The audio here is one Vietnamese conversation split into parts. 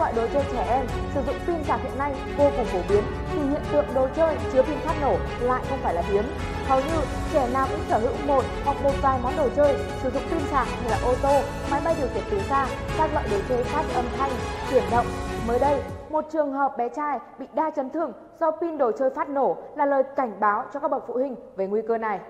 loại đồ chơi trẻ em sử dụng pin sạc hiện nay vô cùng phổ biến thì hiện tượng đồ chơi chứa pin phát nổ lại không phải là hiếm. Hầu như trẻ nào cũng sở hữu một hoặc một vài món đồ chơi sử dụng pin sạc như là ô tô, máy bay điều khiển từ xa, các loại đồ chơi phát âm thanh, chuyển động. Mới đây, một trường hợp bé trai bị đa chấn thương do pin đồ chơi phát nổ là lời cảnh báo cho các bậc phụ huynh về nguy cơ này.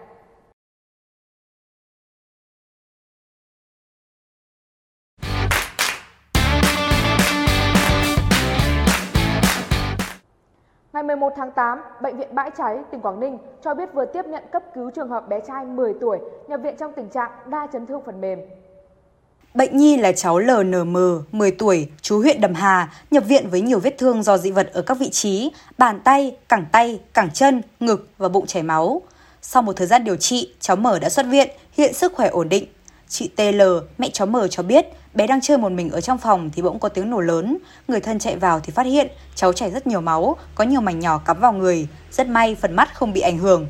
Ngày 11 tháng 8, Bệnh viện Bãi Cháy, tỉnh Quảng Ninh cho biết vừa tiếp nhận cấp cứu trường hợp bé trai 10 tuổi nhập viện trong tình trạng đa chấn thương phần mềm. Bệnh nhi là cháu LNM, 10 tuổi, chú huyện Đầm Hà, nhập viện với nhiều vết thương do dị vật ở các vị trí, bàn tay, cẳng tay, cẳng chân, ngực và bụng chảy máu. Sau một thời gian điều trị, cháu M đã xuất viện, hiện sức khỏe ổn định. Chị TL, mẹ cháu M cho biết, bé đang chơi một mình ở trong phòng thì bỗng có tiếng nổ lớn. Người thân chạy vào thì phát hiện cháu chảy rất nhiều máu, có nhiều mảnh nhỏ cắm vào người. Rất may phần mắt không bị ảnh hưởng.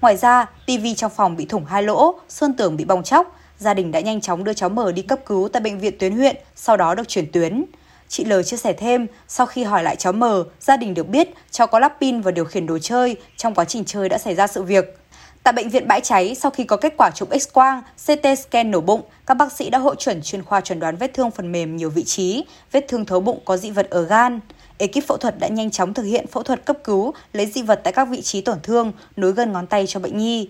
Ngoài ra, tivi trong phòng bị thủng hai lỗ, sơn tường bị bong chóc. Gia đình đã nhanh chóng đưa cháu M đi cấp cứu tại bệnh viện tuyến huyện, sau đó được chuyển tuyến. Chị L chia sẻ thêm, sau khi hỏi lại cháu M, gia đình được biết cháu có lắp pin và điều khiển đồ chơi, trong quá trình chơi đã xảy ra sự việc. Tại bệnh viện Bãi Cháy, sau khi có kết quả chụp X-quang, CT scan nổ bụng, các bác sĩ đã hội chuẩn chuyên khoa chuẩn đoán vết thương phần mềm nhiều vị trí, vết thương thấu bụng có dị vật ở gan. Ekip phẫu thuật đã nhanh chóng thực hiện phẫu thuật cấp cứu, lấy dị vật tại các vị trí tổn thương, nối gân ngón tay cho bệnh nhi.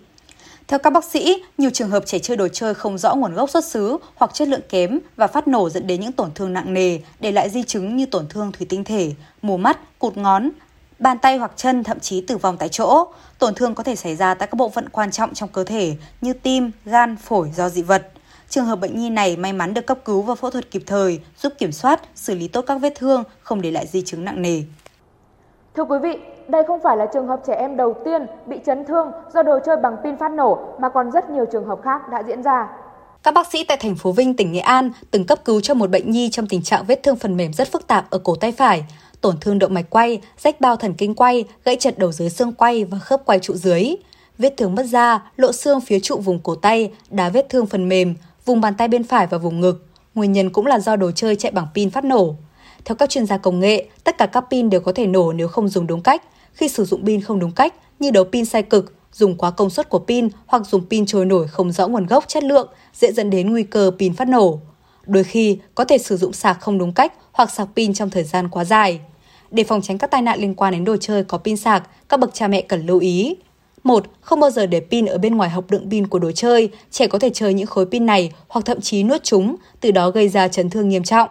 Theo các bác sĩ, nhiều trường hợp trẻ chơi đồ chơi không rõ nguồn gốc xuất xứ hoặc chất lượng kém và phát nổ dẫn đến những tổn thương nặng nề, để lại di chứng như tổn thương thủy tinh thể, mù mắt, cụt ngón, bàn tay hoặc chân thậm chí tử vong tại chỗ. Tổn thương có thể xảy ra tại các bộ phận quan trọng trong cơ thể như tim, gan, phổi do dị vật. Trường hợp bệnh nhi này may mắn được cấp cứu và phẫu thuật kịp thời, giúp kiểm soát, xử lý tốt các vết thương, không để lại di chứng nặng nề. Thưa quý vị, đây không phải là trường hợp trẻ em đầu tiên bị chấn thương do đồ chơi bằng pin phát nổ mà còn rất nhiều trường hợp khác đã diễn ra. Các bác sĩ tại thành phố Vinh, tỉnh Nghệ An từng cấp cứu cho một bệnh nhi trong tình trạng vết thương phần mềm rất phức tạp ở cổ tay phải, tổn thương động mạch quay, rách bao thần kinh quay, gãy chật đầu dưới xương quay và khớp quay trụ dưới. Vết thương mất da, lộ xương phía trụ vùng cổ tay, đá vết thương phần mềm, vùng bàn tay bên phải và vùng ngực. Nguyên nhân cũng là do đồ chơi chạy bằng pin phát nổ. Theo các chuyên gia công nghệ, tất cả các pin đều có thể nổ nếu không dùng đúng cách. Khi sử dụng pin không đúng cách, như đấu pin sai cực, dùng quá công suất của pin hoặc dùng pin trôi nổi không rõ nguồn gốc chất lượng dễ dẫn đến nguy cơ pin phát nổ. Đôi khi có thể sử dụng sạc không đúng cách hoặc sạc pin trong thời gian quá dài. Để phòng tránh các tai nạn liên quan đến đồ chơi có pin sạc, các bậc cha mẹ cần lưu ý. 1. Không bao giờ để pin ở bên ngoài hộp đựng pin của đồ chơi, trẻ có thể chơi những khối pin này hoặc thậm chí nuốt chúng, từ đó gây ra chấn thương nghiêm trọng.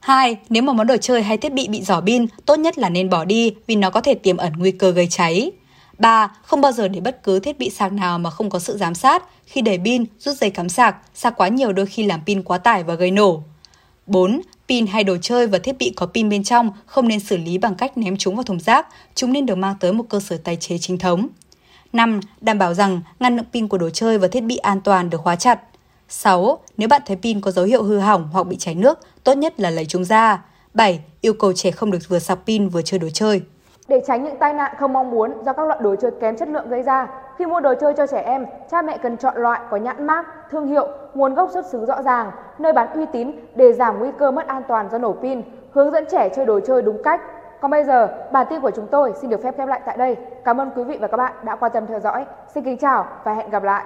2. Nếu một món đồ chơi hay thiết bị bị giỏ pin, tốt nhất là nên bỏ đi vì nó có thể tiềm ẩn nguy cơ gây cháy. 3. Không bao giờ để bất cứ thiết bị sạc nào mà không có sự giám sát. Khi để pin, rút dây cắm sạc, sạc quá nhiều đôi khi làm pin quá tải và gây nổ. 4. Pin hay đồ chơi và thiết bị có pin bên trong không nên xử lý bằng cách ném chúng vào thùng rác, chúng nên được mang tới một cơ sở tái chế chính thống. 5. Đảm bảo rằng ngăn lượng pin của đồ chơi và thiết bị an toàn được khóa chặt. 6. Nếu bạn thấy pin có dấu hiệu hư hỏng hoặc bị cháy nước, tốt nhất là lấy chúng ra. 7. Yêu cầu trẻ không được vừa sạc pin vừa chơi đồ chơi. Để tránh những tai nạn không mong muốn do các loại đồ chơi kém chất lượng gây ra, khi mua đồ chơi cho trẻ em, cha mẹ cần chọn loại có nhãn mác, thương hiệu, nguồn gốc xuất xứ rõ ràng, nơi bán uy tín để giảm nguy cơ mất an toàn do nổ pin, hướng dẫn trẻ chơi đồ chơi đúng cách. Còn bây giờ, bản tin của chúng tôi xin được phép khép lại tại đây. Cảm ơn quý vị và các bạn đã quan tâm theo dõi. Xin kính chào và hẹn gặp lại.